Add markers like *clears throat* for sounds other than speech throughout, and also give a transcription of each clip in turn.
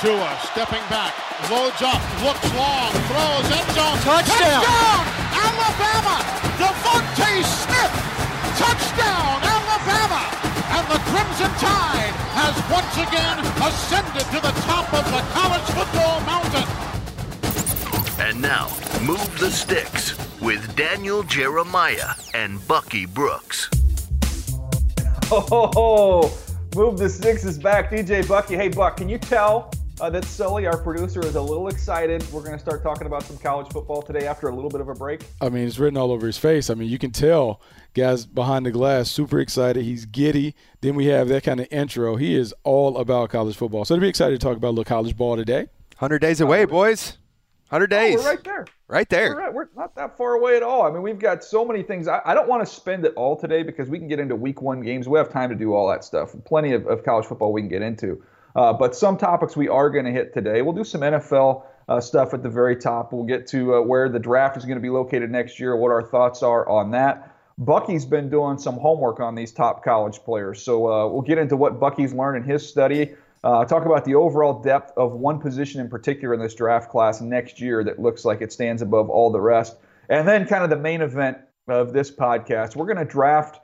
Here's Tua stepping back, loads up, looks long, throws end zone. Touchdown. Touchdown! Alabama! DeVonta Smith! Touchdown, Alabama! And the Crimson Tide has once again ascended to the top of the college football mountain. And now, Move the Sticks with Daniel Jeremiah and Bucky Brooks. Oh, Move the Sticks is back. DJ Bucky. Hey, Buck, can you tell uh, that Sully, our producer, is a little excited? We're going to start talking about some college football today after a little bit of a break. I mean, it's written all over his face. I mean, you can tell guys behind the glass super excited. He's giddy. Then we have that kind of intro. He is all about college football. So to be excited to talk about a little college ball today. 100 days away, boys. 100 days. Oh, we're right there. Right there. We're, right. we're not that far away at all. I mean, we've got so many things. I, I don't want to spend it all today because we can get into week one games. We have time to do all that stuff. Plenty of, of college football we can get into. Uh, but some topics we are going to hit today. We'll do some NFL uh, stuff at the very top. We'll get to uh, where the draft is going to be located next year, what our thoughts are on that. Bucky's been doing some homework on these top college players. So uh, we'll get into what Bucky's learned in his study. Uh, talk about the overall depth of one position in particular in this draft class next year that looks like it stands above all the rest. And then, kind of the main event of this podcast, we're going to draft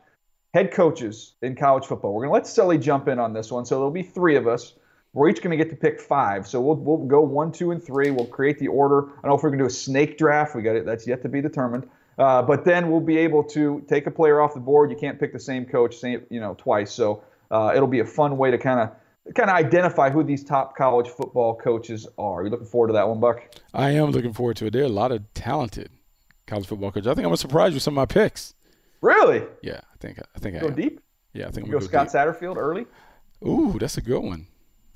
head coaches in college football. We're going to let Sully jump in on this one. So there'll be three of us. We're each going to get to pick five. So we'll, we'll go one, two, and three. We'll create the order. I don't know if we're going to do a snake draft. We got it. That's yet to be determined. Uh, but then we'll be able to take a player off the board. You can't pick the same coach, same you know, twice. So uh, it'll be a fun way to kind of kind of identify who these top college football coaches are. Are you looking forward to that one, Buck? I am looking forward to it. There are a lot of talented college football coaches. I think I'm gonna surprise you with some of my picks. Really? Yeah, I think I think go I am. deep. Yeah, I think You I'm go gonna Scott deep. Satterfield early. Ooh, that's a good one.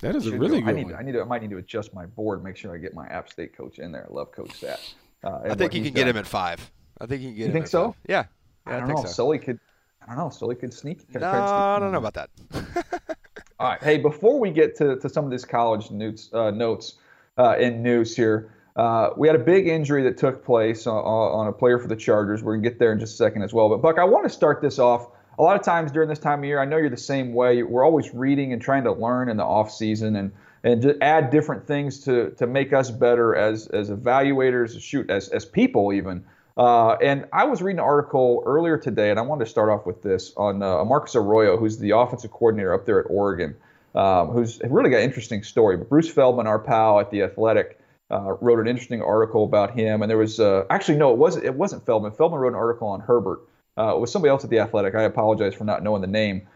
That is a Should really go. I good need, one. I need to. I might need to adjust my board. Make sure I get my App State coach in there. I love Coach Sat. Uh, I think you can get him at five. I think you can get You him think at so? five. Yeah. I Yeah, I, don't think know. so. Sully could. I don't know. Sully could sneak. could No, sneak I don't know about that. *laughs* All right. Hey, before we get to, to some of these college notes, uh, notes uh, and news here, uh, we had a big injury that took place on, on a player for the Chargers. We're going to get there in just a second as well. But, Buck, I want to start this off. A lot of times during this time of year, I know you're the same way. We're always reading and trying to learn in the off season and, and just add different things to, to make us better as, as evaluators, shoot, as, as people even. Uh, and I was reading an article earlier today, and I wanted to start off with this on uh, Marcus Arroyo, who's the offensive coordinator up there at Oregon, um, who's really got an interesting story. But Bruce Feldman, our pal at the Athletic, uh, wrote an interesting article about him. And there was uh, actually no, it wasn't. It wasn't Feldman. Feldman wrote an article on Herbert. Uh, it was somebody else at the Athletic. I apologize for not knowing the name,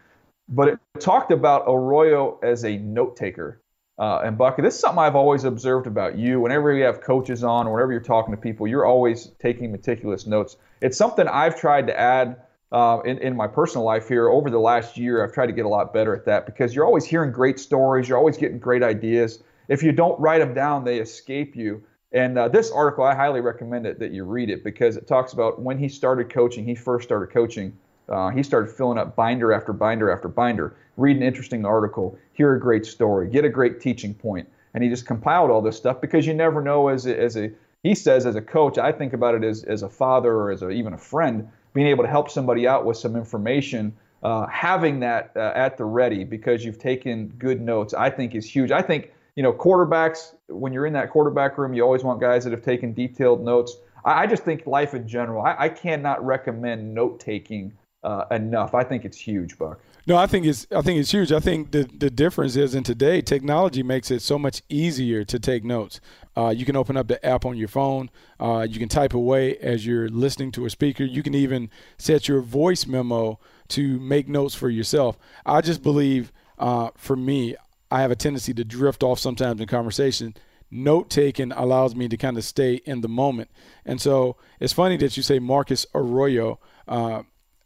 but it talked about Arroyo as a note taker. Uh, and Bucky, this is something I've always observed about you. Whenever you have coaches on, or whenever you're talking to people, you're always taking meticulous notes. It's something I've tried to add uh, in, in my personal life here over the last year. I've tried to get a lot better at that because you're always hearing great stories. You're always getting great ideas. If you don't write them down, they escape you. And uh, this article, I highly recommend it that you read it because it talks about when he started coaching. He first started coaching Uh, he started filling up binder after binder after binder, read an interesting article, hear a great story, get a great teaching point, and he just compiled all this stuff because you never know as a, as a he says as a coach. I think about it as as a father or as a, even a friend, being able to help somebody out with some information. Uh, having that uh, at the ready because you've taken good notes, I think is huge. I think you know quarterbacks when you're in that quarterback room, you always want guys that have taken detailed notes. I, I just think life in general. I, I cannot recommend note taking uh, enough. I think it's huge, Buck. No, I think it's I think it's huge. I think the the difference is in today technology makes it so much easier to take notes. Uh, you can open up the app on your phone. Uh, you can type away as you're listening to a speaker. You can even set your voice memo to make notes for yourself. I just believe, uh, for me, I have a tendency to drift off sometimes in conversation. Note taking allows me to kind of stay in the moment. And so it's funny that you say Marcus Arroyo. Uh,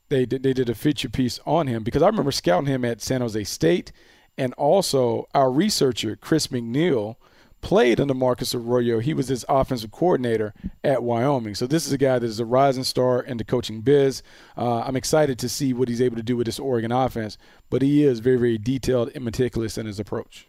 they did, they did a feature piece on him because I remember scouting him at San Jose State, and also our researcher Chris McNeil played under Marcus Arroyo. He was his offensive coordinator at Wyoming. So this is a guy that is a rising star in the coaching biz. Uh, I'm excited to see what he's able to do with this Oregon offense, but he is very very detailed and meticulous in his approach.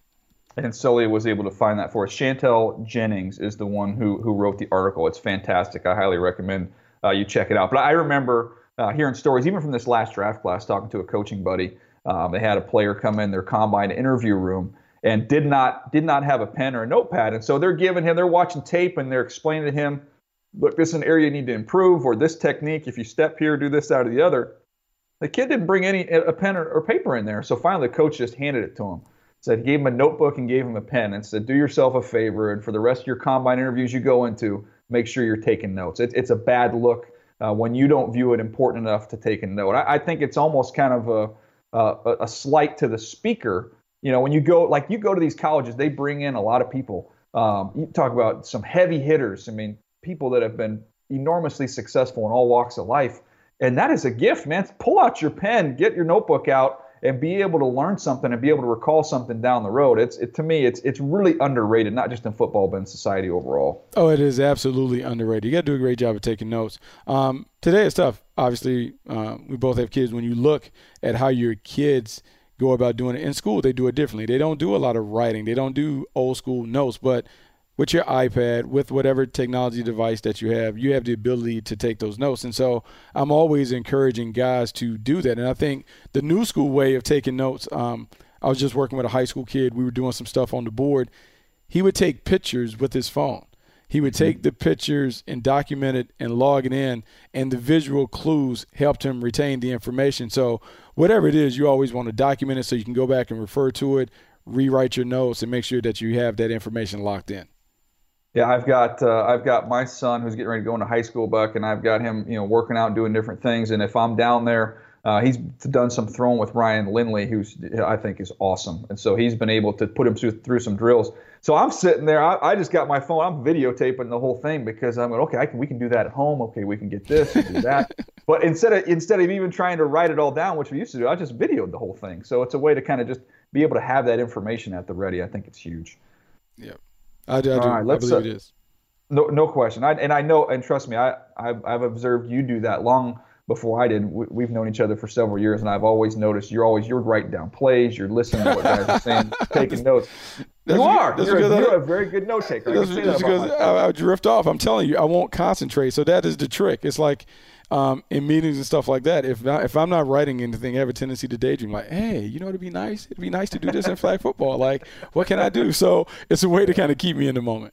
And Sully was able to find that for us. Chantel Jennings is the one who who wrote the article. It's fantastic. I highly recommend uh, you check it out. But I remember uh, hearing stories, even from this last draft class, talking to a coaching buddy. Um, they had a player come in their combine interview room and did not did not have a pen or a notepad, and so they're giving him, they're watching tape and they're explaining to him, look, this is an area you need to improve, or this technique, if you step here, do this out of the other. The kid didn't bring any a pen or, or paper in there, so finally the coach just handed it to him. Said he gave him a notebook and gave him a pen and said, do yourself a favor, and for the rest of your combine interviews you go into, make sure you're taking notes. It, it's a bad look uh, when you don't view it important enough to take a note. I, I think it's almost kind of a, a, a slight to the speaker. You know, when you go like you go to these colleges, they bring in a lot of people. Um, you talk about some heavy hitters. I mean, people that have been enormously successful in all walks of life, and that is a gift, man. Pull out your pen, get your notebook out, and be able to learn something and be able to recall something down the road. It's it, to me, it's it's really underrated, not just in football, but in society overall. Oh, it is absolutely underrated. You got to do a great job of taking notes. Um, today is tough. Obviously, uh, we both have kids. When you look at how your kids go about doing it in school, they do it differently. They don't do a lot of writing. They don't do old school notes, but with your iPad, with whatever technology device that you have, you have the ability to take those notes. And so I'm always encouraging guys to do that. And I think the new school way of taking notes, um, I was just working with a high school kid. We were doing some stuff on the board. He would take pictures with his phone. He would take the pictures and document it and log it in, and the visual clues helped him retain the information. So, whatever it is, you always want to document it so you can go back and refer to it, rewrite your notes, and make sure that you have that information locked in. Yeah, I've got uh, I've got my son who's getting ready to go into high school, Buck, and I've got him, you know, working out, doing different things. And if I'm down there, uh, he's done some throwing with Ryan Lindley, who's I think is awesome. And so he's been able to put him through, through some drills. So I'm sitting there. I, I, just got my phone. I'm videotaping the whole thing because I'm like, okay, I can, we can do that at home. Okay, we can get this and do that. *laughs* but instead of instead of even trying to write it all down, which we used to do, I just videoed the whole thing. So it's a way to kind of just be able to have that information at the ready. I think it's huge. Yeah, I, do. I do. Right, I believe uh, it is. No, no question. I, and I know, and trust me, I, I've, I've observed you do that long before I did. We, have known each other for several years, and I've always noticed you're always you're writing down plays, you're listening to what guys are saying, *laughs* taking notes. you are. You're, a, you're a very good note taker. That's, that's because I, I, drift off. I'm telling you, I won't concentrate. So that is the trick. It's like um, in meetings and stuff like that. If not, if I'm not writing anything, I have a tendency to daydream. Like, hey, you know, it'd be nice. It'd be nice to do this in flag football. Like, what can I do? So it's a way to kind of keep me in the moment.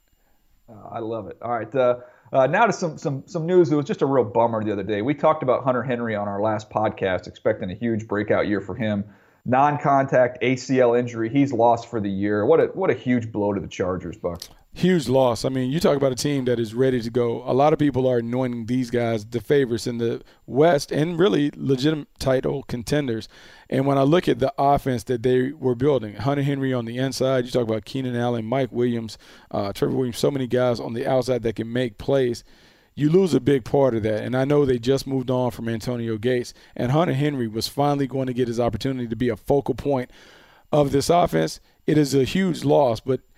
Uh, I love it. All right. Uh, uh, now to some some some news. It was just a real bummer the other day. We talked about Hunter Henry on our last podcast, expecting a huge breakout year for him. Non-contact ACL injury. He's lost for the year. What a what a huge blow to the Chargers, Buck huge loss. I mean, you talk about a team that is ready to go. A lot of people are anointing these guys the favorites in the West and really legitimate title contenders. And when I look at the offense that they were building, Hunter Henry on the inside, you talk about Keenan Allen, Mike Williams, uh, Trevor Williams, so many guys on the outside that can make plays. You lose a big part of that. And I know they just moved on from Antonio Gates. And Hunter Henry was finally going to get his opportunity to be a focal point of this offense. It is a huge loss, but –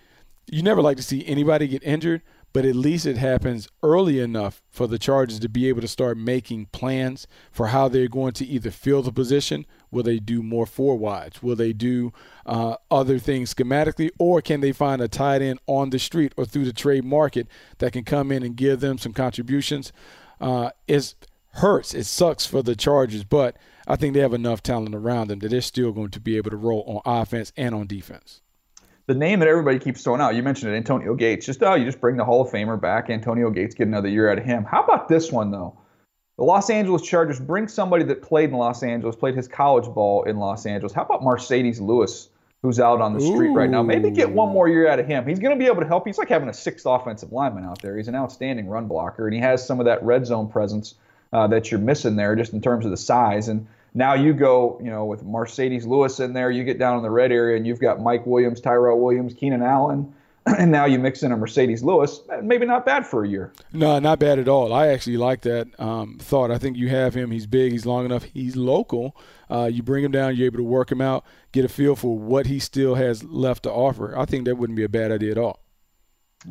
you never like to see anybody get injured, but at least it happens early enough for the Chargers to be able to start making plans for how they're going to either fill the position. Will they do more four wides? Will they do uh, other things schematically? Or can they find a tight end on the street or through the trade market that can come in and give them some contributions? Uh, it hurts. It sucks for the Chargers, but I think they have enough talent around them that they're still going to be able to roll on offense and on defense the name that everybody keeps throwing out, you mentioned it, Antonio Gates. Just oh, you just bring the Hall of Famer back, Antonio Gates, get another year out of him. How about this one though? The Los Angeles Chargers bring somebody that played in Los Angeles, played his college ball in Los Angeles. How about Marcedes Lewis, who's out on the street Ooh. right now? Maybe get one more year out of him. He's going to be able to help. He's like having a sixth offensive lineman out there. He's an outstanding run blocker, and he has some of that red zone presence uh, that you're missing there, just in terms of the size. And now you go, you know, with Marcedes Lewis in there, you get down in the red area and you've got Mike Williams, Tyrell Williams, Keenan Allen, *clears throat* and now you mix in a Marcedes Lewis. Maybe not bad for a year. No, not bad at all. I actually like that um, thought. I think you have him. He's big. He's long enough. He's local. Uh, you bring him down. You're able to work him out, get a feel for what he still has left to offer. I think that wouldn't be a bad idea at all.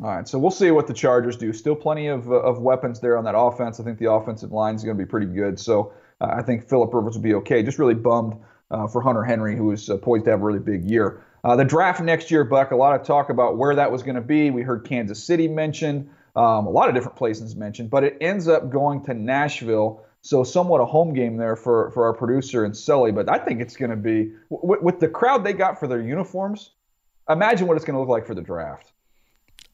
All right, so we'll see what the Chargers do. Still plenty of, uh, of weapons there on that offense. I think the offensive line is going to be pretty good. So uh, I think Philip Rivers will be okay. Just really bummed uh, for Hunter Henry, who is uh, poised to have a really big year. Uh, the draft next year, Buck, a lot of talk about where that was going to be. We heard Kansas City mentioned, um, a lot of different places mentioned, but it ends up going to Nashville. So somewhat a home game there for, for our producer and Sully. But I think it's going to be, w- with the crowd they got for their uniforms, imagine what it's going to look like for the draft.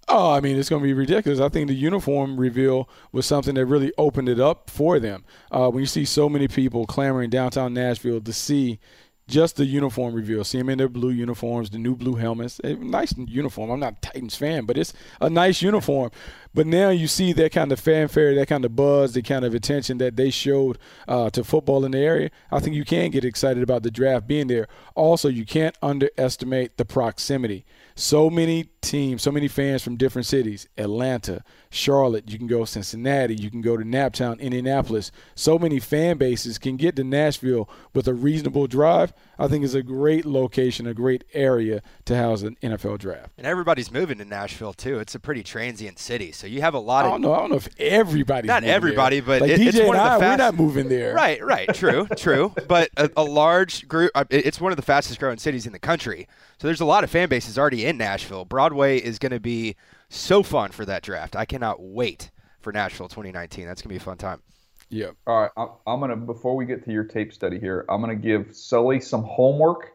Oh, I mean, it's going to be ridiculous. I think the uniform reveal was something that really opened it up for them. Uh, when you see so many people clamoring downtown Nashville to see just the uniform reveal. See them in their blue uniforms, the new blue helmets. A nice uniform. I'm not a Titans fan, but it's a nice uniform. But now you see that kind of fanfare, that kind of buzz, the kind of attention that they showed uh, to football in the area. I think you can get excited about the draft being there. Also, you can't underestimate the proximity so many teams, so many fans from different cities Atlanta, Charlotte, you can go Cincinnati, you can go to Naptown, Indianapolis. So many fan bases can get to Nashville with a reasonable drive. I think it's a great location, a great area to house an NFL draft. And everybody's moving to Nashville too. It's a pretty transient city, so you have a lot of. I don't know. I don't know if everybody's not everybody, there. but like it, DJ it's one and of I, the fast, we're not moving there. Right, right, true, *laughs* true. But a, a large group. Uh, it's one of the fastest growing cities in the country. So there's a lot of fan bases already in Nashville. Broadway is going to be so fun for that draft. I cannot wait for Nashville 2019. That's going to be a fun time. Yeah. All right. I'm, I'm going to, before we get to your tape study here, I'm going to give Sully some homework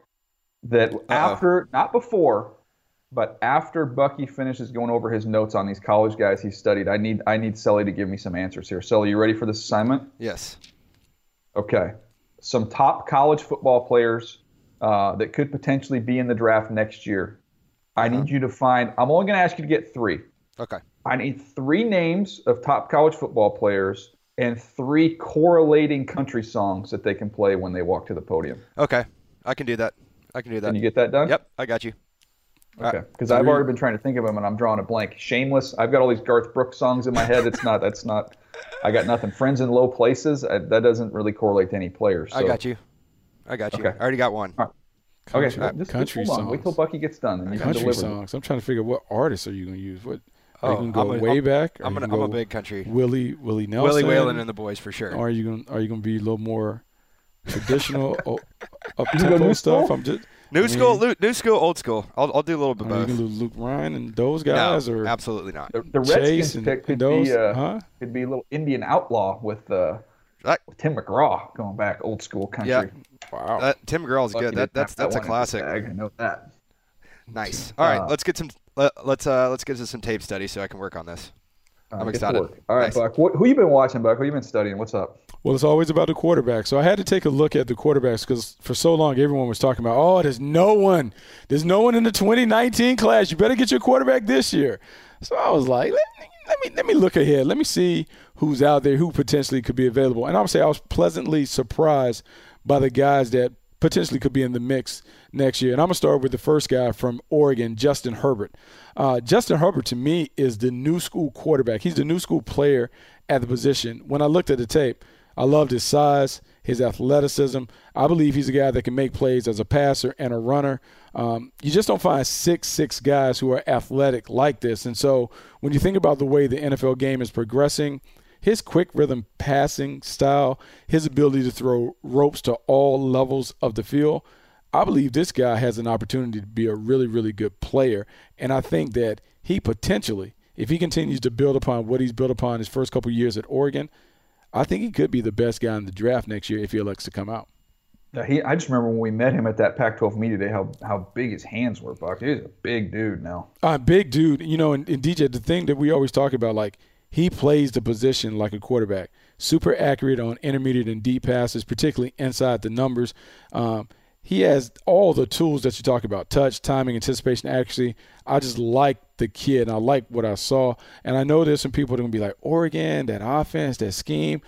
that Uh-oh. after, not before, but after Bucky finishes going over his notes on these college guys he studied, I need I need Sully to give me some answers here. Sully, you ready for this assignment? Yes. Okay. Some top college football players uh, that could potentially be in the draft next year. I uh-huh. need you to find. I'm only going to ask you to get three. Okay. I need three names of top college football players and three correlating country songs that they can play when they walk to the podium. Okay, I can do that. I can do that. Can you get that done? Yep, I got you. Okay, because I've already been trying to think of them and I'm drawing a blank. Shameless. I've got all these Garth Brooks songs in my head. It's not. That's not. I got nothing. Friends in low places. I, that doesn't really correlate to any players. So. I got you. I got you. Okay. I already got one. Right. Country, okay, just, country just songs. Wait till Bucky gets done, and you country can songs. I'm trying to figure out what artists are you going to use. What oh, you can go I'm way a, back. I'm, gonna, I'm a big country. Willie Willie Nelson. Willie Waylon and the boys for sure. Or are you going? Are you going to be a little more traditional, *laughs* up tempo stuff? I'm just New school, new school, old school. I'll, I'll do a little bit both. You can do Luke Bryan and those guys, no, or absolutely not. The, the Redskins pick could those, be uh, huh? could be a little Indian outlaw with, uh, right. with Tim McGraw going back old school country. Yeah. Wow, that, Tim McGraw is good. That, that's that's that a classic. I know that. Nice. All right, uh, let's get some. Let, us uh, let's get to some tape study so I can work on this. I'm excited. All right, nice. Buck. What, who you been watching, Buck? Who you been studying? What's up? Well, it's always about the quarterback. So I had to take a look at the quarterbacks because for so long everyone was talking about, oh, there's no one, there's no one in the 2019 class. You better get your quarterback this year. So I was like, let me let me, look ahead. Let me see who's out there who potentially could be available. And I would say I was pleasantly surprised by the guys that potentially could be in the mix next year. And I'm to start with the first guy from Oregon, Justin Herbert. Uh, Justin Herbert, to me, is the new school quarterback. He's the new school player at the position. When I looked at the tape, I loved his size, his athleticism. I believe he's a guy that can make plays as a passer and a runner. Um, you just don't find six six guys who are athletic like this. And so when you think about the way the NFL game is progressing, his quick rhythm passing style, his ability to throw ropes to all levels of the field, I believe this guy has an opportunity to be a really, really good player. And I think that he potentially, if he continues to build upon what he's built upon his first couple years at Oregon, I think he could be the best guy in the draft next year if he elects to come out. Yeah, he, I just remember when we met him at that Pac-12 media day, how how big his hands were. Buck, he's a big dude now. Uh, big dude. You know, and, and DJ, the thing that we always talk about, like he plays the position like a quarterback. Super accurate on intermediate and deep passes, particularly inside the numbers. Um, he has all the tools that you talk about touch, timing, anticipation, accuracy. I just like the kid and I like what I saw. And I know there's some people that are going to be like, Oregon, that offense, that scheme.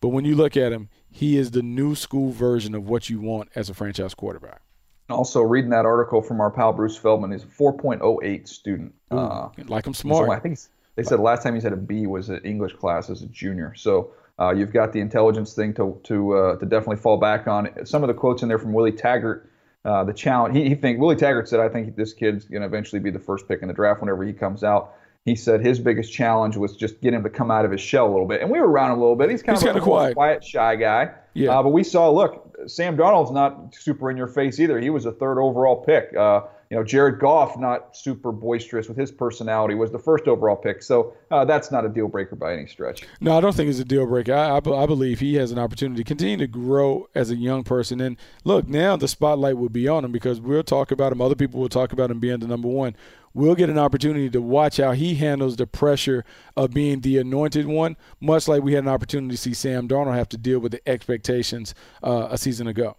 But when you look at him, he is the new school version of what you want as a franchise quarterback. Also, reading that article from our pal Bruce Feldman, he's a 4.08 student. Ooh, uh, like him smart. I think they said last time he's had a B was an English class as a junior. So uh, you've got the intelligence thing to to uh, to definitely fall back on. Some of the quotes in there from Willie Taggart, uh, the challenge. He, he think Willie Taggart said, "I think this kid's going to eventually be the first pick in the draft whenever he comes out." He said his biggest challenge was just getting him to come out of his shell a little bit, and we were around him a little bit. He's kind He's of a quiet. quiet, shy guy. Yeah. Uh, but we saw, look, Sam Darnold's not super in your face either. He was a third overall pick. Uh, you know, Jared Goff, not super boisterous with his personality, was the first overall pick. So uh, that's not a deal breaker by any stretch. No, I don't think it's a deal breaker. I, I, I, believe he has an opportunity to continue to grow as a young person. And look, now the spotlight will be on him because we'll talk about him. Other people will talk about him being the number one. We'll get an opportunity to watch how he handles the pressure of being the anointed one, much like we had an opportunity to see Sam Darnold have to deal with the expectations uh, a season ago.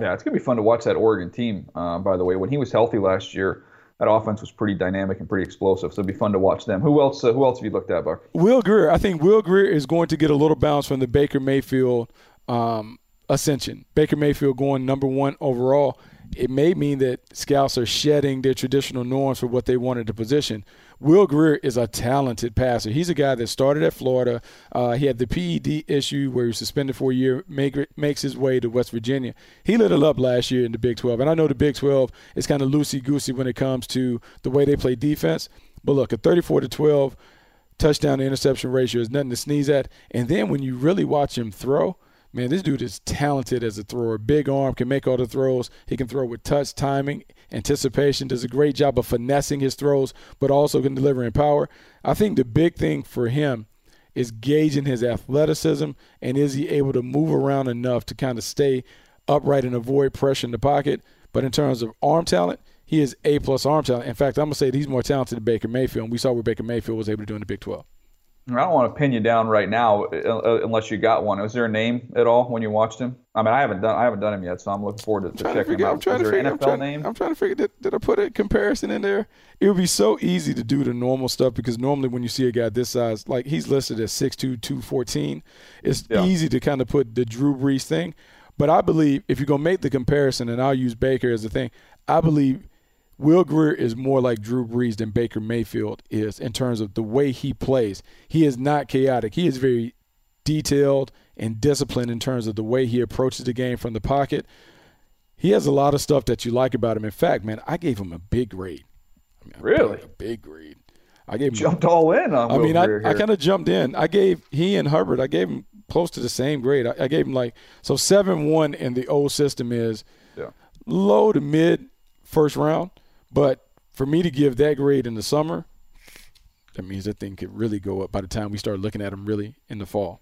Yeah, it's gonna be fun to watch that Oregon team. Uh, by the way, when he was healthy last year, that offense was pretty dynamic and pretty explosive. So it'd be fun to watch them. Who else? Uh, who else have you looked at, Buck? Will Grier. I think Will Grier is going to get a little bounce from the Baker Mayfield um, ascension. Baker Mayfield going number one overall. It may mean that scouts are shedding their traditional norms for what they wanted to position. Will Grier is a talented passer. He's a guy that started at Florida. Uh, he had the PED issue where he was suspended for a year, make, makes his way to West Virginia. He lit it up last year in the Big 12. And I know the Big 12 is kind of loosey goosey when it comes to the way they play defense. But look, a 34 to 12 touchdown to interception ratio is nothing to sneeze at. And then when you really watch him throw, man, this dude is talented as a thrower. Big arm, can make all the throws. He can throw with touch, timing, anticipation. Does a great job of finessing his throws, but also can deliver in power. I think the big thing for him is gauging his athleticism and is he able to move around enough to kind of stay upright and avoid pressure in the pocket. But in terms of arm talent, he is A plus arm talent. In fact, I'm gonna say he's more talented than Baker Mayfield. And we saw what Baker Mayfield was able to do in the Big 12. I don't want to pin you down right now uh, unless you got one. Was there a name at all when you watched him? I mean, I haven't done I haven't done him yet, so I'm looking forward to, to checking him out. I'm trying Was to there figure, an I'm NFL trying, name? I'm trying to figure did, did I put a comparison in there? It would be so easy to do the normal stuff because normally when you see a guy this size, like he's listed as 6'2", 214, it's Yeah. easy to kind of put the Drew Brees thing. But I believe if you're gonna make the comparison, and I'll use Baker as a thing, I believe Will Grier is more like Drew Brees than Baker Mayfield is in terms of the way he plays. He is not chaotic. He is very detailed and disciplined in terms of the way he approaches the game from the pocket. He has a lot of stuff that you like about him. In fact, man, I gave him a big grade. I mean, Really? A big grade. I gave him Jumped all in on I Will mean, I, I kind of jumped in. I gave he and Herbert. I gave him close to the same grade. I, I gave him like so seven one in the old system is Yeah. low to mid first round, but for me to give that grade in the summer, that means that thing could really go up by the time we start looking at them really in the fall.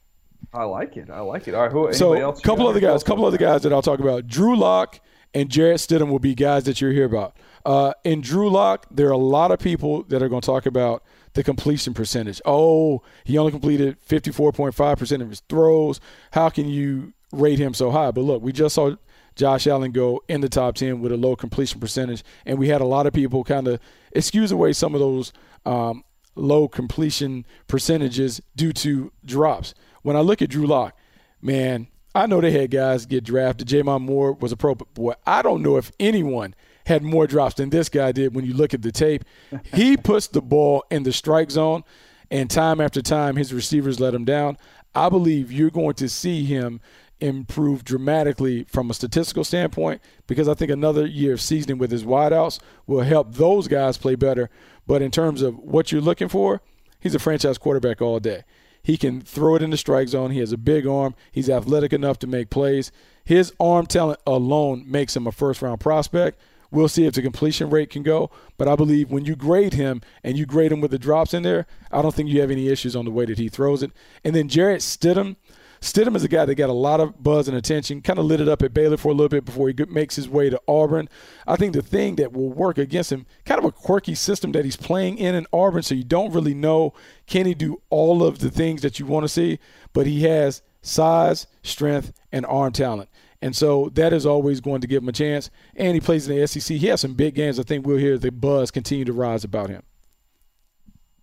I like it. I like it. All right, who? Anybody So, a couple other guys, couple other guys that I'll talk about. Drew Lock and Jarrett Stidham will be guys that you'll hear about. Uh, in Drew Lock, there are a lot of people that are going to talk about the completion percentage. Oh, he only completed 54.5% of his throws. How can you rate him so high? But look, we just saw Josh Allen go in the top 10 with a low completion percentage, and we had a lot of people kind of excuse away some of those um, low completion percentages due to drops. When I look at Drew Lock, man, I know they had guys get drafted. J'Mon Moore was a pro, but boy, I don't know if anyone had more drops than this guy did when you look at the tape. He *laughs* puts the ball in the strike zone, and time after time, his receivers let him down. I believe you're going to see him improve dramatically from a statistical standpoint because I think another year of seasoning with his wideouts will help those guys play better. But in terms of what you're looking for, he's a franchise quarterback all day. He can throw it in the strike zone. He has a big arm. He's athletic enough to make plays. His arm talent alone makes him a first round prospect. We'll see if the completion rate can go. But I believe when you grade him and you grade him with the drops in there, I don't think you have any issues on the way that he throws it. And then Jarrett Stidham. Stidham is a guy that got a lot of buzz and attention, kind of lit it up at Baylor for a little bit before he makes his way to Auburn. I think the thing that will work against him, kind of a quirky system that he's playing in in Auburn, so you don't really know can he do all of the things that you want to see, but he has size, strength, and arm talent. And so that is always going to give him a chance. And he plays in the SEC. He has some big games. I think we'll hear the buzz continue to rise about him.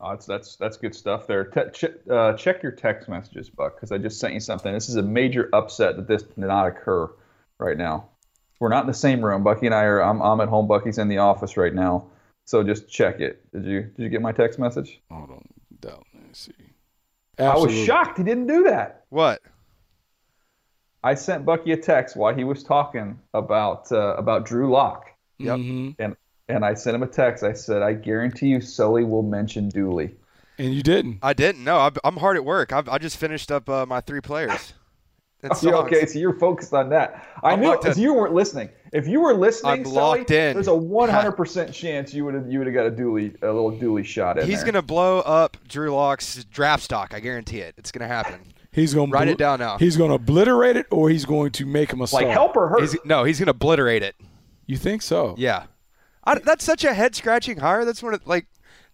Oh, that's that's that's good stuff there. Te- ch- uh, check your text messages, Buck, because I just sent you something. This is a major upset that this did not occur right now. We're not in the same room. Bucky and I are. I'm, I'm at home. Bucky's in the office right now. So just check it. Did you Did you get my text message? Hold on. Let me see. Absolutely. I was shocked he didn't do that. What? I sent Bucky a text while he was talking about uh, about Drew Lock. Yep. Mm-hmm. And and I sent him a text. I said, I guarantee you, Sully will mention Dooley. And you didn't. I didn't. No, I'm hard at work. I've, I just finished up uh, my three players. *laughs* okay, so you're focused on that. I I'm knew locked if you weren't listening. If you were listening, I'm Sully, locked in. there's a *laughs* 100% chance you would have you would have got a Dooley a little Dooley shot in He's there. gonna blow up Drew Lock's draft stock. I guarantee it. It's gonna happen. He's going to Write it down now. He's going to obliterate it, or he's going to make him a star. like help or hurt. He's, no, he's gonna obliterate it. You think so? Yeah, I, that's such a head scratching hire. That's one of like,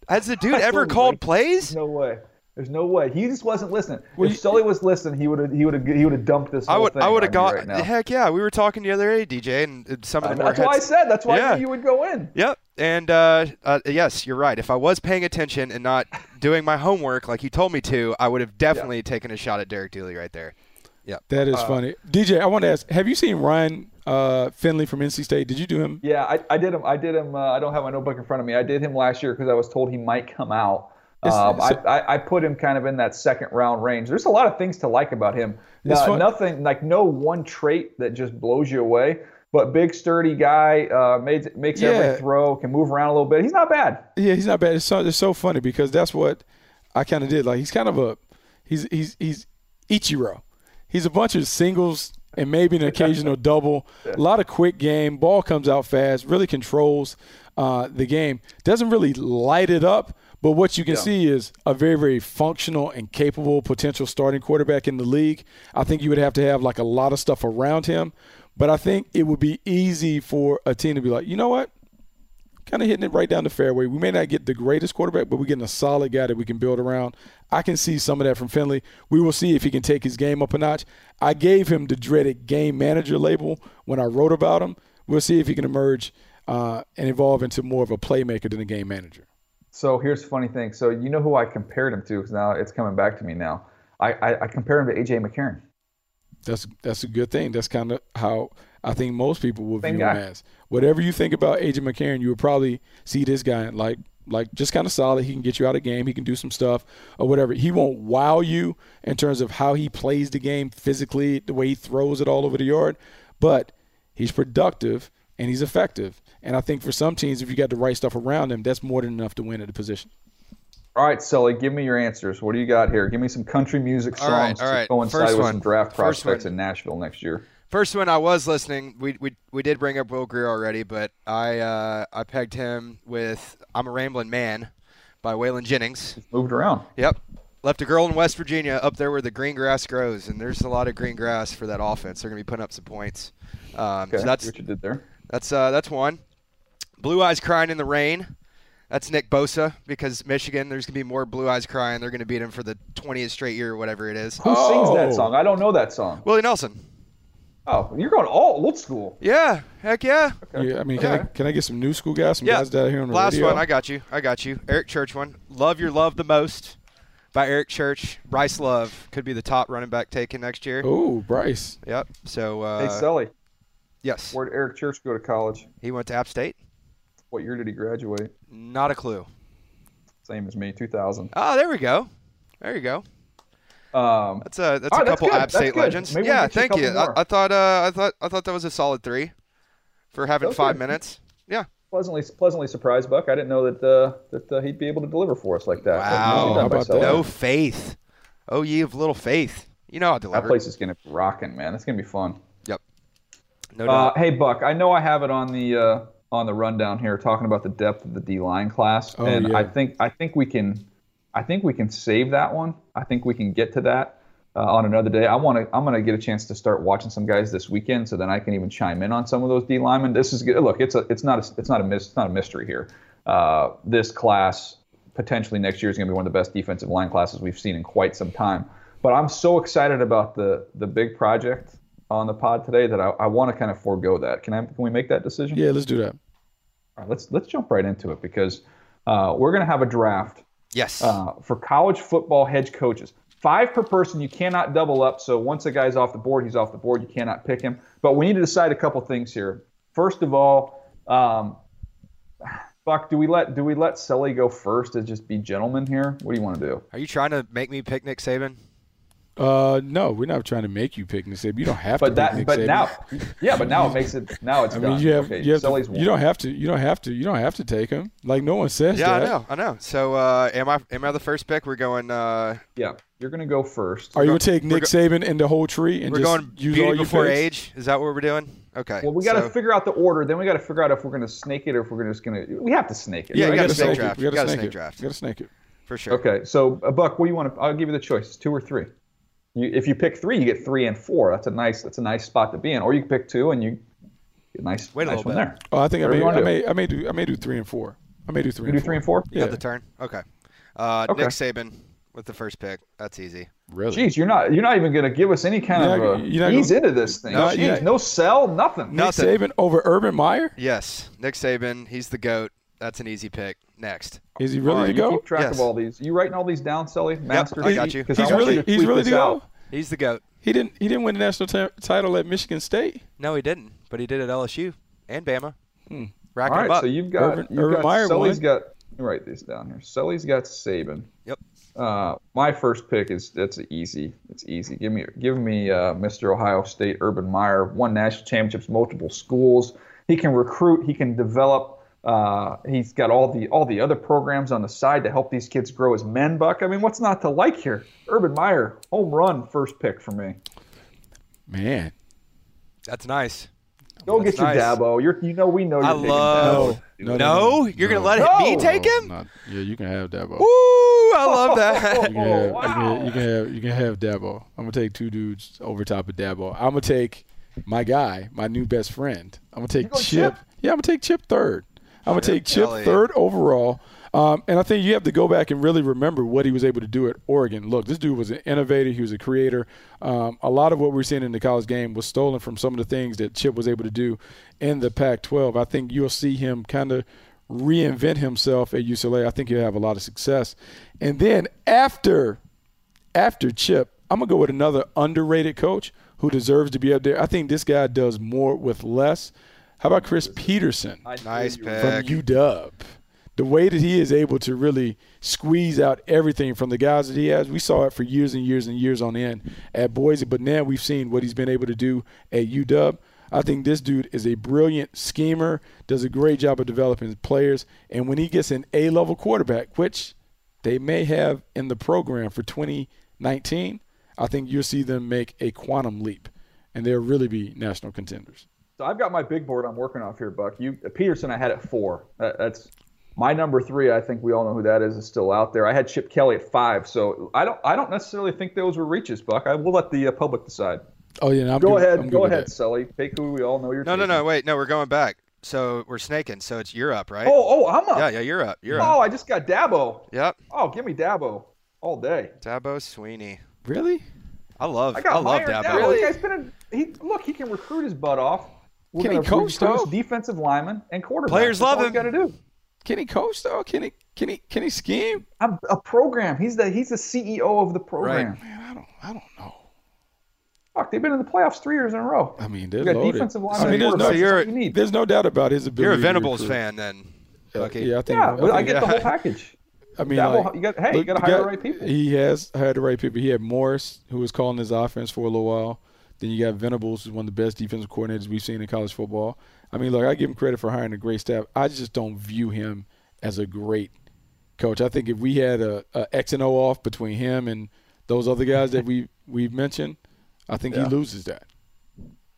has the dude I ever called plays? No way. There's no way. He just wasn't listening. Well, if you- Sully was listening, he would have he would have he would have dumped this. I would, thing I would have got. you right heck yeah, we were talking the other day, DJ, and uh, some of Uh, the more. that's why I said. That's why Yeah. you would go in. Yep. And uh, uh, yes, you're right. If I was paying attention and not *laughs* doing my homework like you told me to, I would have definitely taken a shot at Derek Dooley right there. Yep. That is funny. DJ, I want to ask: Have you seen Ryan uh, Finley from NC State? Did you do him? Yeah, I, I did him. I did him. Uh, I don't have my notebook in front of me. I did him last year because I was told he might come out. Um, I, I, I put him kind of in that second round range. There's a lot of things to like about him. Uh, nothing like no one trait that just blows you away. But big, sturdy guy, uh, makes makes Yeah. every throw, can move around a little bit. He's not bad. Yeah, he's not bad. It's so, it's so funny because that's what I kind of did. Like he's kind of a he's he's he's Ichiro. He's a bunch of singles and maybe an *laughs* occasional double. A lot of quick game. Ball comes out fast. Really controls uh, the game. Doesn't really light it up. But what you can see is a very, very functional and capable potential starting quarterback in the league. I think you would have to have like a lot of stuff around him. But I think it would be easy for a team to be like, you know what? Kind of hitting it right down the fairway. We may not get the greatest quarterback, but we're getting a solid guy that we can build around. I can see some of that from Finley. We will see if he can take his game up a notch. I gave him the dreaded game manager label when I wrote about him. We'll see if he can emerge uh, and evolve into more of a playmaker than a game manager. So here's the funny thing. So you know who I compared him to? Because now it's coming back to me now. I, I, I compared him to AJ McCarron. That's that's a good thing. That's kind of how I think most people will Same view him as. Whatever you think about AJ McCarron, you would probably see this guy like like just kind of solid. He can get you out of game. He can do some stuff or whatever. He won't wow you in terms of how he plays the game physically, the way he throws it all over the yard, but he's productive and he's effective. And I think for some teams, if you got the right stuff around him, that's more than enough to win at the position. All right, Sully, give me your answers. What do you got here? Give me some country music songs All right, all to coincide First with one. some draft prospects in Nashville next year. First one, I was listening. We we, we did bring up Will Grier already, but I uh, I pegged him with "I'm a Rambling Man" by Waylon Jennings. Moved around. Yep, left a girl in West Virginia up there where the green grass grows, and there's a lot of green grass for that offense. They're gonna be putting up some points. Um, Okay, so that's what you did there. that's uh, that's one. Blue Eyes Crying in the Rain. That's Nick Bosa because Michigan. There's gonna be more Blue Eyes Crying. They're gonna beat him for the 20th straight year or whatever it is. Who sings that Oh. song? I don't know that song. Willie Nelson. Oh, you're going all old school. Yeah, heck yeah. Okay. Yeah, I mean, can, I, can I get some new school guys, some Yeah. guys that are here on the Last radio? one, I got you. I got you. Eric Church one. Love Your Love the Most by Eric Church. Bryce Love could be the top running back taken next year. Oh, Bryce. Yep. So, uh, hey, Sully, yes. where'd Eric Church go to college? He went to App State. What year did he graduate? Not a clue. Same as me, 2000. Oh, there we go. There you go. Um, That's a that's All a right, that's couple good. App State legends. Maybe we'll yeah, get you a thank you. I. I thought uh, I thought I thought that was a solid three for having Okay. five minutes. *laughs* Yeah. pleasantly pleasantly surprised, Buck. I didn't know that uh, that uh, he'd be able to deliver for us like that. Wow. Nicely How about that? No faith. Oh, ye of little faith. You know how to That place is gonna be rocking, man. It's gonna be fun. Yep. No Uh, doubt. hey, Buck. I know I have it on the uh, on the rundown here, talking about the depth of the D line class, Oh, and yeah. I think I think we can, I think we can save that one. I think we can get to that uh, on another day. I want to. I'm gonna get a chance to start watching some guys this weekend, so then I can even chime in on some of those D linemen. This is good. Look, it's a. It's not a. It's not a. Mis, it's not a mystery here. Uh, this class potentially next year is going to be one of the best defensive line classes we've seen in quite some time. But I'm so excited about the the big project on the pod today that I, I want to kind of forego that. Can I? Can we make that decision? Yeah, let's do that. All right, let's let's jump right into it because uh, we're going to have a draft yes. uh, for college football head coaches. Five per person. You cannot double up. So once a guy's off the board, he's off the board. You cannot pick him. But we need to decide a couple things here. First of all, um, Buck, do we let do we let Sully go first and just be gentlemen here? What do you want to do? Are you trying to make me pick Nick Saban? Uh, no, we're not trying to make you pick Nick Saban. You don't have to. But pick that, Nick but Saban. now, yeah, but now it makes it now it's I done. mean, you have okay, you have to, you don't have to you don't have to you don't have to take him. Like no one says that. Yeah, I know, I know. So, uh, am I am I the first pick? We're going. Uh, Yeah, you're gonna go first. Are you gonna take Nick go- Saban and the whole tree and we're just going use beauty all your before picks? age. Is that what we're doing? Okay. Well, we got to so- figure out the order. Then we got to figure out if we're going to snake it or if we're just going to. We have to snake it. Yeah, right? we gotta gotta snake snake draft. it. We gotta snake snake it. draft. We gotta snake it. for sure. Okay, so uh, Buck, what do you want to? I'll give you the choice: two or three. You, if you pick three, you get three and four. That's a nice. That's a nice spot to be in. Or you can pick two and you get a nice, Wait a nice little one bit. there. Oh, I think I may, I do. may I may do I may do three and four. I may do three. You and do three and four. You Yeah. got the turn. Okay. Uh, Okay. Nick Saban with the first pick. That's easy. Really? Jeez, you're not. You're not even going to give us any kind You're of not- a you're not ease gonna- into this thing. No, Jeez, you're no sell, nothing. Nick Nothing. Saban over Urban Meyer? Yes, Nick Saban. He's the goat. That's an easy pick. Next. Is he All really right, to you go? keep track Yes. of all these. You writing all these down, Sully? Master. I got you. He's I really you to he's tweet really this to out. He's the goat. He didn't he didn't win the national t- title at Michigan State. No, he didn't, but he did at LSU and Bama. Hmm. Racking All him right, up. so you've got Urban- you've Urban got Meyer Sully's won. got. Let write these down here. Sully's got Saban. Yep. Uh, my first pick is that's easy. It's easy. Give me give me uh, Mr. Ohio State Urban Meyer. Won national championships, multiple schools. He can recruit. He can develop. Uh, he's got all the all the other programs on the side to help these kids grow as men. Buck. I mean, what's not to like here? Urban Meyer, home run, first pick for me. Man. That's nice. Go That's get your nice. Dabo. You're, you know we know you're I taking love- Dabo. No, No, you're gonna let No. me take him? Not- yeah, you can have Dabo. Woo! I love *laughs* that. You can, have, Oh, you, wow. can, you can have you can have Dabo. I'm gonna take two dudes over top of Dabo. I'm gonna take my guy, my new best friend. I'm gonna take Chip. Chip? Yeah, I'm gonna take Chip third. I'm gonna take Chip Kelly. third overall. Um, and I think you have to go back and really remember what he was able to do at Oregon. Look, this dude was an innovator. He was a creator. Um, a lot of what we're seeing in the college game was stolen from some of the things that Chip was able to do in the Pac-12. I think you'll see him kind of reinvent himself at UCLA. I think he'll have a lot of success. And then after after Chip, I'm gonna go with another underrated coach who deserves to be up there. I think this guy does more with less. How about Chris Petersen nice from. UW? The way that he is able to really squeeze out everything from the guys that he has, we saw it for years and years and years on end at Boise, but now we've seen what he's been able to do at UW. I think this dude is a brilliant schemer, does a great job of developing his players, and when he gets an A-level quarterback, which they may have in the program for 2019, I think you'll see them make a quantum leap, and they'll really be national contenders. So I've got my big board I'm working off here, Buck. You Petersen, I had at four. That, that's my number three. I think we all know who that is. Is still out there. I had Chip Kelly at five. So I don't. I don't necessarily think those were reaches, Buck. I will let the uh, public decide. Oh yeah, no, I'm Go good- ahead. I'm Go ahead, that. Sully. Take who we all know you're. No, no, taking. no. Wait, no. We're going back. So we're snaking. So it's you're up, right? Oh, oh, I'm up. Yeah, yeah. You're up. You're Oh, up. I just got Dabo. Yep. Oh, give me Dabo all day. Dabo Swinney. Really? I love. I I, love Meyer Dabo. Dabo. The guy's been a, he look. He can recruit his butt off. We're Can he coach, though? defensive linemen and quarterbacks. Players That's love all him. Got to do. Can he coach though? Can he? Can he? Can he scheme? I'm a program. He's the he's the CEO of the program. Right. Man, I don't. I don't know. Fuck, they've been in the playoffs three years in a row. I mean, they're got loaded. defensive I linemen. mean, there's no. You're- That's what you need. There's no doubt about his ability. You're a Venables recruit. fan then. Yeah, Bucky. yeah, I think. Yeah, I but I think- get the whole *laughs* package. I mean, Dabble, like, you got hey, you got to hire the right people. He has hired the right people. He had Morris, who was calling his offense for a little while. Then you got Venables, who's one of the best defensive coordinators we've seen in college football. I mean, look, I give him credit for hiring a great staff. I just don't view him as a great coach. I think if we had a, a X and O off between him and those other guys that we we've mentioned, I think Yeah. he loses that.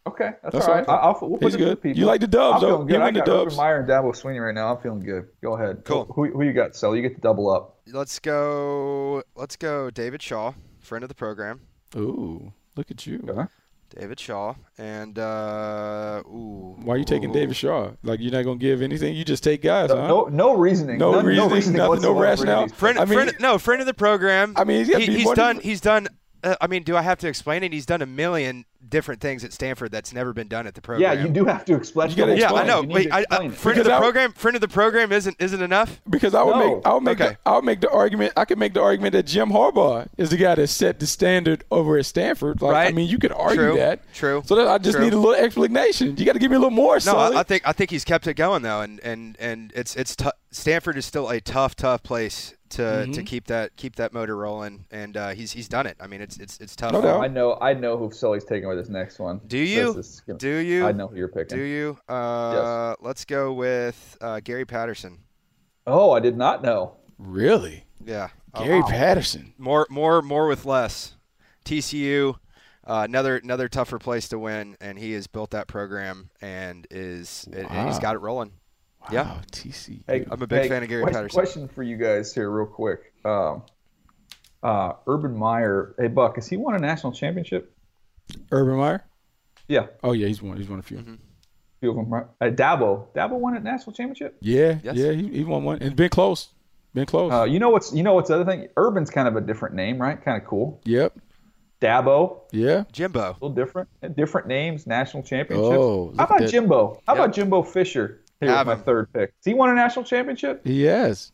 Okay, that's, That's all right. all right. I- I'll, we'll put He's it to the good. people. You like the Dubs, I'm though. feeling good. I him the got Dubs. Meyer and Dabo Swinney right now. I'm feeling good. Go ahead. Cool. Who, who you got, Sel? You get to double up. Let's go. Let's go. David Shaw, friend of the program. Ooh, look at you. Okay. David Shaw and uh, ooh. Why are you taking ooh. David Shaw? Like you're not gonna give anything? You just take guys, huh? No, no reasoning. No None- reasoning, no whatsoever for any rationale. Friend, I mean- friend, no, friend of the program. I mean, he's He- be he's done. than- He's done. Uh, I mean, do I have to explain it? He's done a million different things at Stanford that's never been done at the program. Yeah, you do have to explain. You gotta Yeah, I know. You Wait, I, I, explain it. friend of the I- program. Friend of the program isn't isn't enough. Because I would No. make I would make Okay. the, I would make the argument I could make the argument that Jim Harbaugh is the guy that set the standard over at Stanford. Like I mean, you could argue True. that. True. So that I just True. need a little explanation. You got to give me a little more. No, I, I think I think he's kept it going though, and and and it's it's tou- Stanford is still a tough tough place to Mm-hmm. to keep that keep that motor rolling, and uh, he's he's done it. I mean, it's it's it's tough. No doubt. I know. I know who Sully's taking with this next one. Do you? Is gonna- Do you? I know who you're picking. Do you? Uh, Let's go with uh, Gary Patterson. Oh, I did not know. really Yeah, Gary Patterson. more more more with less. TCU, uh, another another tougher place to win, and he has built that program and is and he's Wow. got it rolling. Yeah. Wow, TC. Hey, I'm a big hey, fan of Gary question, Patterson. Question for you guys here, real quick. Um, uh, Urban Meyer. Hey, Buck, has he won a national championship? Urban Meyer. Yeah, Oh yeah, he's won. He's won a few. Mm-hmm. few of them. Right? Uh, Dabo. Dabo won a national championship. Yeah, Yes. yeah, he, he won one. It's been close. Been close. Uh, you know what's you know what's the other thing? Urban's kind of a different name, right? Kind of cool. yep. Dabo, Yeah. Jimbo. a little different. Different names, national championships. Oh, How about that. Jimbo? How Yep. about Jimbo Fisher? Here Have my him. third pick. Has he won a national championship? He has.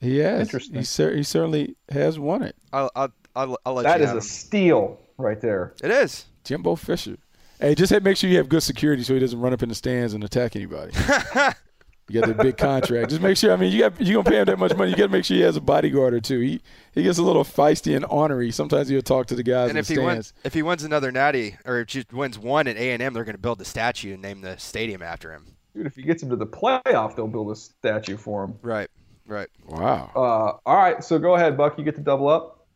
He has. Interesting. He, cer- he certainly has won it. I'll I'll I'll, I'll let That you is have a him. steal right there. It is. Jimbo Fisher. Hey, just have, make sure you have good security so he doesn't run up in the stands and attack anybody. *laughs* you got that big contract. Just make sure. I mean, you got you gonna pay him that much money. You got to make sure he has a bodyguard or two. He he gets a little feisty and ornery. Sometimes he'll talk to the guys And in if the he stands. wins, if he wins another natty, or if he wins one at A and M, they're going to build the statue and name the stadium after him. Dude, if he gets him to the playoff, they'll build a statue for him. Right. Right. wow. Uh, all right, so go ahead, Buck. You get to double up.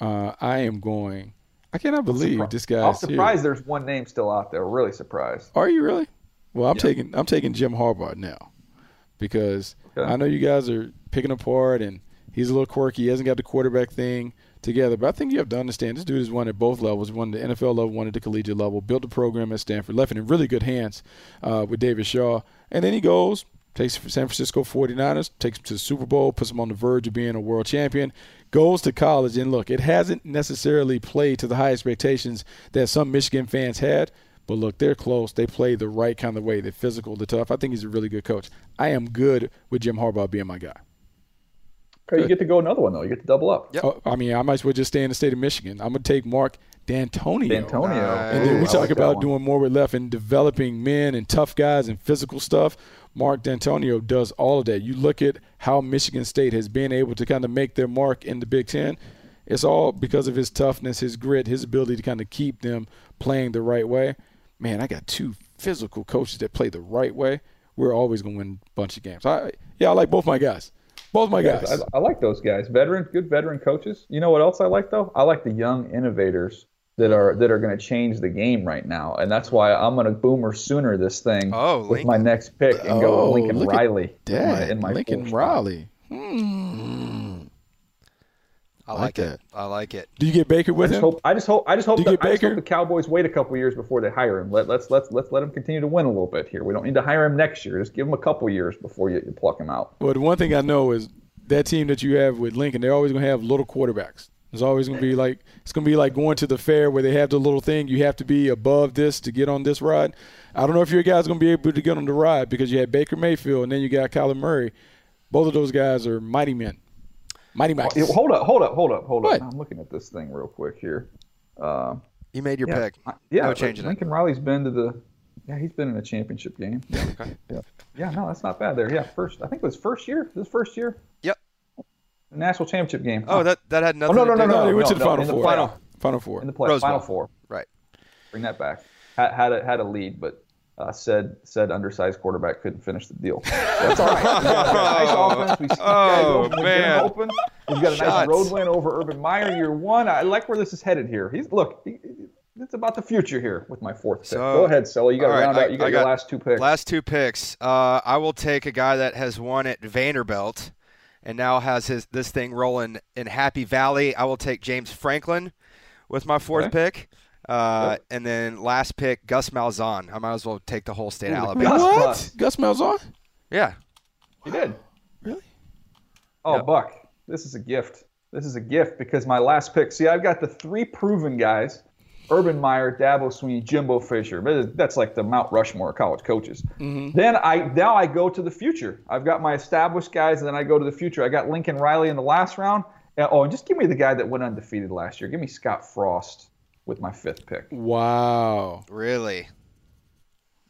Uh, I am going. I cannot believe Surpri- this guy. I'm guy's here. surprised there's one name still out there. Really surprised. Are you really? Well, I'm taking I'm taking Jim Harbaugh now because Okay. I know you guys are picking apart and he's a little quirky. He hasn't got the quarterback thing together, but I think you have to understand this dude has won at both levels. Won at the NFL level, won at the collegiate level. Built a program at Stanford, left it in really good hands uh, with David Shaw, and then he goes. Takes San Francisco 49ers, takes them to the Super Bowl, puts them on the verge of being a world champion, goes to college, and look, it hasn't necessarily played to the high expectations that some Michigan fans had, but look, they're close. They play the right kind of way. They're physical, they're tough. I think he's a really good coach. I am good with Jim Harbaugh being my guy. Okay, you get to go another one though. You get to double up. Yep. Oh, I mean, I might as well just stay in the state of Michigan. I'm going to take Mark Dantonio. Dantonio. And then we I talk like about doing more with left and developing men and tough guys and physical stuff. Mark Dantonio does all of that. You look at how Michigan State has been able to kind of make their mark in the Big Ten. It's all because of his toughness, his grit, his ability to kind of keep them playing the right way. Man, I got two physical coaches that play the right way. We're always going to win a bunch of games. I, yeah, I like both my guys. Both my guys. I, I like those guys. Veteran, good veteran coaches. You know what else I like though? I like the young innovators that are that are going to change the game right now, and that's why I'm going to boomer sooner this thing Oh, with Lincoln. my next pick and go Oh, with Lincoln look at Riley in my, Dad, in my Lincoln fourth spot. Riley. Hmm. I Like like, that. it. I like it. Do you get Baker with just him? hope. I just hope. I just hope. Do you The, get I just hope Baker? the Cowboys wait a couple years before they hire him. Let, let's let's let's let him continue to win a little bit here. We don't need to hire him next year. Just give him a couple years before you, you pluck him out. Well, the one thing I know is that team that you have with Lincoln, they're always going to have little quarterbacks. It's always going to be like it's going to be like going to the fair where they have the little thing. You have to be above this to get on this ride. I don't know if your guys going to be able to get on the ride because you had Baker Mayfield and then you got Kyler Murray. Both of those guys are mighty men, mighty mice. Yeah, Hold up, hold up, hold up, hold What? up. I'm looking at this thing real quick here. Uh, You made your yeah, pick. I- yeah, no but changing it. Lincoln Riley's been to the. Yeah, he's been in a championship game. Yeah, Okay. yeah, yeah. No, that's not bad there. Yeah, first. I think it was first year. This first year. Yep. national championship game. Oh, that that had Oh, nothing. no, to no, no, do no, No, they went to the final in the four. Final four. in the play, Rose final Bowl. four. Right. Bring that back. Had, had a had a lead, but uh, said said undersized quarterback couldn't finish the deal. *laughs* That's all right. We got a nice offense. We see guys Oh, open. We've man. open. We've got a nice road win over Urban Meyer year one. I like where this is headed here. He's look. he- it's about the future here with my fourth pick. So- Go ahead, Sully. You got to right, round I- out. You got I your last two picks. Last two picks. Uh, I will take a guy that has won at Vanderbilt and now has his this thing rolling in Happy Valley. I will take James Franklin with my fourth Okay. pick. Uh, Yep. And then last pick, Gus Malzahn. I might as well take the whole state of Ooh, Alabama. Gus. What? Bus. Gus Malzahn? Yeah. You did. Really? Oh, Yep. Buck, this is a gift. This is a gift because my last pick. See, I've got the three proven guys: Urban Meyer, Dabo Swinney, Jimbo Fisher. But That's like the Mount Rushmore of college coaches. Then I now I go to the future. I've got my established guys, and then I go to the future. I got Lincoln Riley in the last round. Oh, and just give me the guy that went undefeated last year. Give me Scott Frost with my fifth pick. Wow. Really?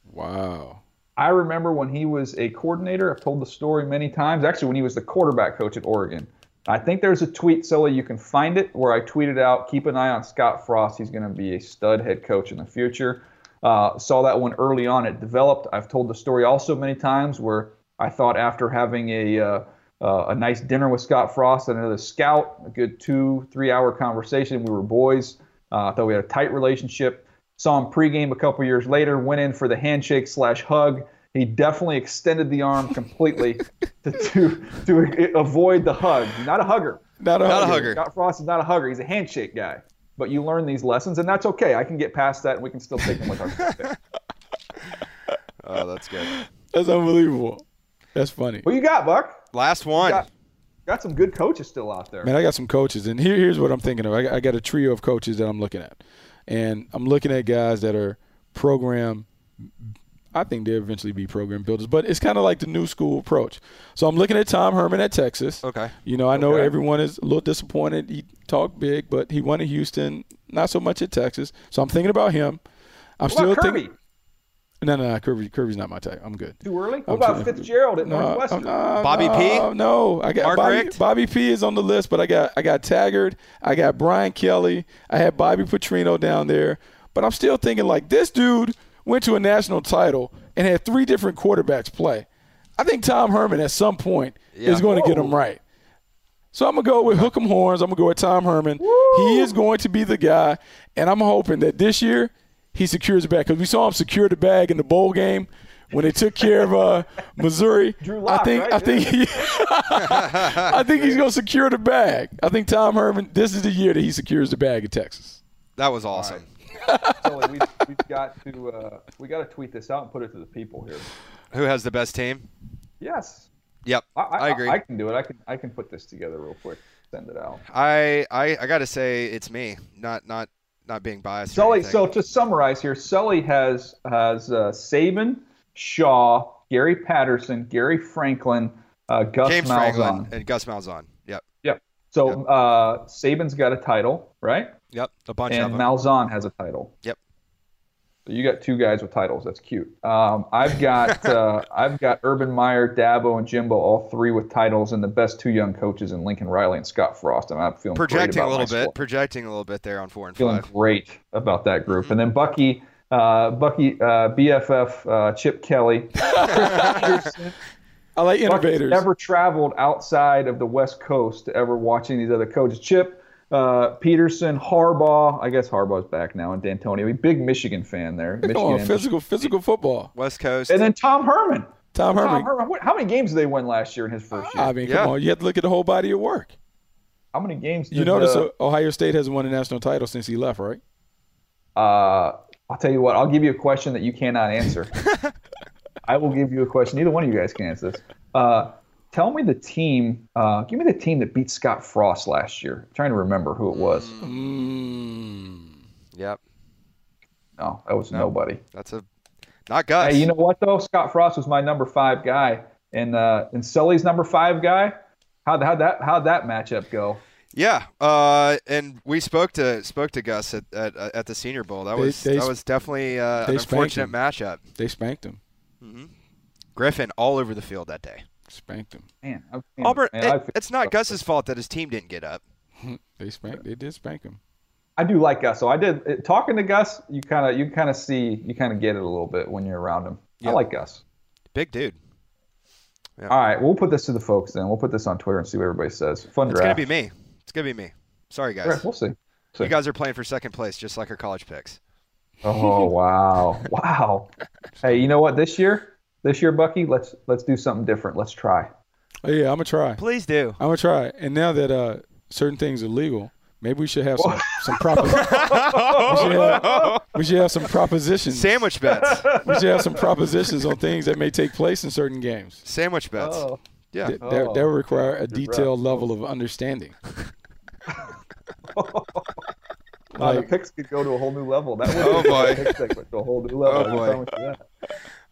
Wow. I remember when he was a coordinator. I've told the story many times. Actually, when he was the quarterback coach at Oregon. I think there's a tweet, Sully, you can find it, where I tweeted out, keep an eye on Scott Frost. He's going to be a stud head coach in the future. Uh, saw that one early on. It developed. I've told the story also many times where I thought after having a uh, uh, a nice dinner with Scott Frost and another scout, a good two, three hour conversation. We were boys. Uh, I thought we had a tight relationship. Saw him pregame a couple years later, went in for the handshake slash hug. He definitely extended the arm completely to, *laughs* to to avoid the hug. Not a hugger. Not a Not a hugger. hugger. Scott Frost is not a hugger. He's a handshake guy. But you learn these lessons, and that's okay. I can get past that, and we can still take them with our *laughs* pick. Oh, that's good. That's unbelievable. That's funny. What you got, Buck? Last one. Got, got some good coaches still out there. Man, I got some coaches, and here, here's what I'm thinking of. I, got- I got a trio of coaches that I'm looking at, and I'm looking at guys that are program. I think they'll eventually be program builders, but it's kind of like the new school approach. So I'm looking at Tom Herman at Texas. Okay. You know, I know Okay. everyone is a little disappointed. He talked big, but he won at Houston, not so much at Texas. So I'm thinking about him. I'm what still thinking. No, no, no. Kirby, Kirby's not my type. I'm good. Too early? What I'm about too- Fitzgerald at No, uh, Northwestern? no, Bobby P? No, I got Mark Bobby, Richt? Bobby P is on the list, but I got I got Taggart, I got Brian Kelly, I had Bobby Petrino down there, but I'm still thinking like this dude went to a national title and had three different quarterbacks play. I think Tom Herman at some point Yeah. is going to get him right. So I'm gonna go with Hook'em Horns. I'm gonna go with Tom Herman. He is going to be the guy, and I'm hoping that this year he secures the bag because we saw him secure the bag in the bowl game when they took care of uh, *laughs* Missouri. Drew I think right? I think he, *laughs* I think he's gonna secure the bag. I think Tom Herman. This is the year that he secures the bag in Texas. That was awesome. Sully, we've, we've got to uh, we got to tweet this out and put it to the people here. Who has the best team? Yes, Yep, I, I, I agree. I, can do it. I can I can put this together real quick. Send it out. I I, I got to say it's me, not not not being biased. Sully. So to summarize here, Sully has has uh, Saban, Shaw, Gary Patterson, Gary Franklin, uh, Gus James Malzahn. Franklin and Gus Malzahn. Yep, Yep. So uh, Saban's got a title, right? yep, a bunch and of them. Malzahn has a title. Yep. So you got two guys with titles. That's cute. Um, I've got *laughs* uh, I've got Urban Meyer, Dabo, and Jimbo, all three with titles, and the best two young coaches in Lincoln Riley and Scott Frost. And I'm feeling great projecting about a little my bit, squad. projecting a little bit there on four and Feeling five. great about that group. And then Bucky, uh, Bucky, uh, BFF, uh, Chip Kelly. *laughs* I like Bucky's innovators. never traveled outside of the West Coast to ever watching these other coaches. Chip, uh, Petersen, Harbaugh. I guess Harbaugh's back now, and D'Antoni. A big Michigan fan there. Come Michigan on, and, physical physical football. West Coast. and then Tom Herman. Tom Herman. Tom Herman. What, how many games did they win last year in his first year? I mean, Yeah. come on. You have to look at the whole body of work. how many games? Did, You notice uh, Ohio State hasn't won a national title since he left, right? Uh, I'll tell you what. I'll give you a question that you cannot answer. *laughs* I will give you a question. Neither one of you guys can answer this. Uh, tell me the team. Uh, give me the team that beat Scott Frost last year. I'm trying to remember who it was. Mm. Yep, No, that was nobody. that's a not Gus. Hey, you know what though? Scott Frost was my number five guy, and uh, and Sully's number five guy. How'd, how'd that how'd that matchup go? Yeah, uh, and we spoke to spoke to Gus at at, at the Senior Bowl. That They- was they that was definitely uh, an unfortunate him. matchup. They spanked him. Griffin all over the field that day. Spanked them. Man, I'm, Auburn. man, it- it's not Gus's fault that his team didn't get up. *laughs* They spanked. They did spank him. I do like Gus. So I did it, talking to Gus. You kind of you kind of see you kind of get it a little bit when you're around him. I like Gus. Big dude. All right, we'll put this to the folks then. We'll put this on Twitter and see what everybody says. Fun It's gonna be me. It's gonna be me. Sorry guys. All right, we'll see. You guys are playing for second place, just like our college picks. Oh wow, *laughs* wow. Hey, you know what? This year, this year, Bucky, let's let's do something different. Let's try. Oh yeah, I'm gonna try. Please do. I'm gonna try. And now that uh, certain things are legal, maybe we should have some some propositions. we, should have, *laughs* we should have some propositions. Sandwich bets. We should have some propositions on things that may take place in certain games. Sandwich bets. Oh. Yeah. That, that, that would require a detailed level of understanding. *laughs* Uh, the picks could go to a whole new level. That would Oh, boy. Pick segment to a whole new level. Oh, I can boy. that.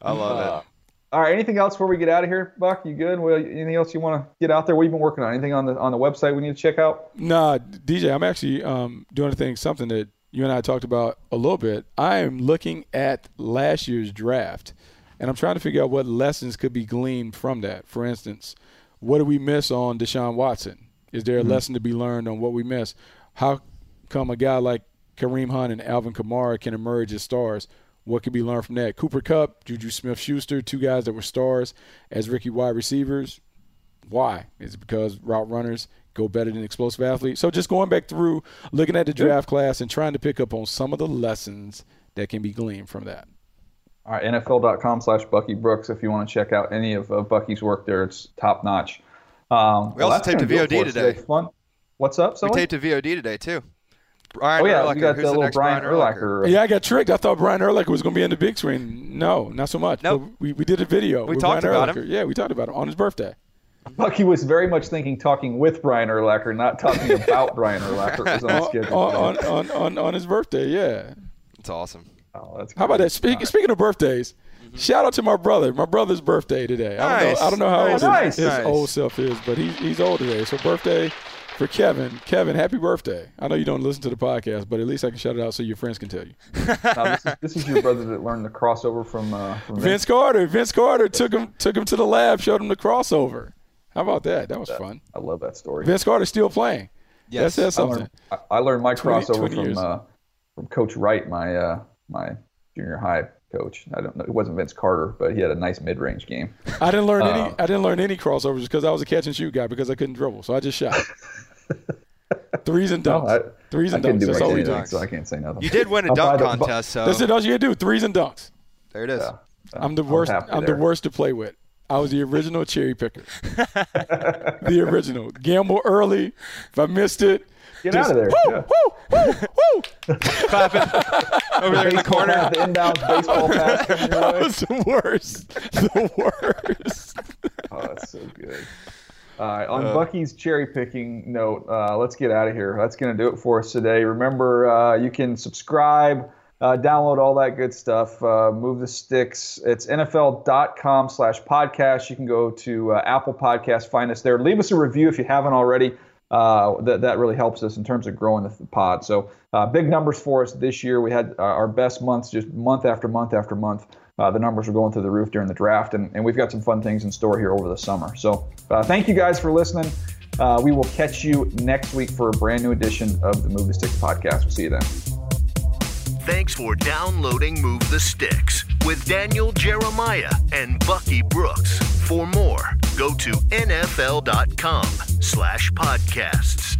I love Uh, it. All right. Anything else before we get out of here, Buck? You good? Well, anything else you want to get out there? What you been working on? Anything on the on the website we need to check out? Nah, DJ, I'm actually um, doing a thing, something that you and I talked about a little bit. I am looking at last year's draft, and I'm trying to figure out what lessons could be gleaned from that. For instance, what did we miss on Deshaun Watson? Is there a lesson to be learned on what we missed? How come a guy like Kareem Hunt and Alvin Kamara can emerge as stars? What can be learned from that? Cooper Kupp, Juju Smith-Schuster, two guys that were stars as rookie wide receivers. Why? Is it because route runners go better than explosive athletes? So just going back through, looking at the draft class and trying to pick up on some of the lessons that can be gleaned from that. All right, NFL.com slash Bucky Brooks if you want to check out any of uh, Bucky's work there. It's top notch. Um, We also that's taped gonna a do VOD for us today. Fun. What's up, We taped a VOD today too. Brian oh, yeah, Urlacher. you got Who's the the little next Brian Urlacher? Urlacher. Yeah, I got tricked. I thought Brian Urlacher was going to be in the big screen. No, not so much. Nope. We, we did a video. We with talked Brian about Urlacher. him. Yeah, we talked about him on his birthday. Bucky was very much thinking talking with Brian Urlacher, not talking about Brian Urlacher. Was *laughs* on on, on, on, on, on his birthday, yeah. It's awesome. Oh, that's How about that? Speak, speaking of birthdays, shout out to my brother. My brother's birthday today. I don't Mm-hmm. Know. I don't know how Nice. old Nice. his, his Nice. old self is, but he, he's old today. So birthday for Kevin. Kevin, happy birthday. I know you don't listen to the podcast, but at least I can shout it out so your friends can tell you. Now, this, is, this is your brother that learned the crossover from, uh, from Vince Carter. Vince Carter took him took him to the lab, showed him the crossover. How about that? That was fun. I love that story. Vince Carter's still playing. Yes. That says I learned, I- I learned my 20 crossover 20 from uh, from Coach Wright, my uh, my junior high coach. I don't know. It wasn't Vince Carter, but he had a nice mid range game. I didn't learn any. Uh, I didn't learn any crossovers because I was a catch and shoot guy because I couldn't dribble, so I just shot. *laughs* Threes and No, dunks. I, Threes and couldn't dunks. do That's all we do. so I can't say nothing. You did win a I'll dunk buy the contest, so That's it. All you gotta do. Threes and dunks. there it is. Yeah. I'm the I was worst. I'm the worst to play with. I was the original cherry picker. *laughs* the original. Gamble early. If I missed it, Get just out of there. Woo, Yeah. woo, woo, woo. Over there in the corner. pass, the inbound baseball *laughs* pass That was the worst. The worst. Oh, that's so good. All right, on Bucky's cherry picking note, uh, let's get out of here. That's going to do it for us today. Remember, uh, you can subscribe, uh, download all that good stuff. Uh, move the sticks. It's NFL.com slash podcast. You can go to uh, Apple Podcast, find us there. Leave us a review if you haven't already. Uh, that, that really helps us in terms of growing the pod. So, uh, big numbers for us this year. We had uh, our best months just month after month after month. Uh, the numbers were going through the roof during the draft, and, and we've got some fun things in store here over the summer. So, uh, thank you guys for listening. Uh, we will catch you next week for a brand new edition of the Move the Sticks podcast. We'll see you then. Thanks for downloading Move the Sticks with Daniel Jeremiah and Bucky Brooks. For more, go to nfl.com slash podcasts.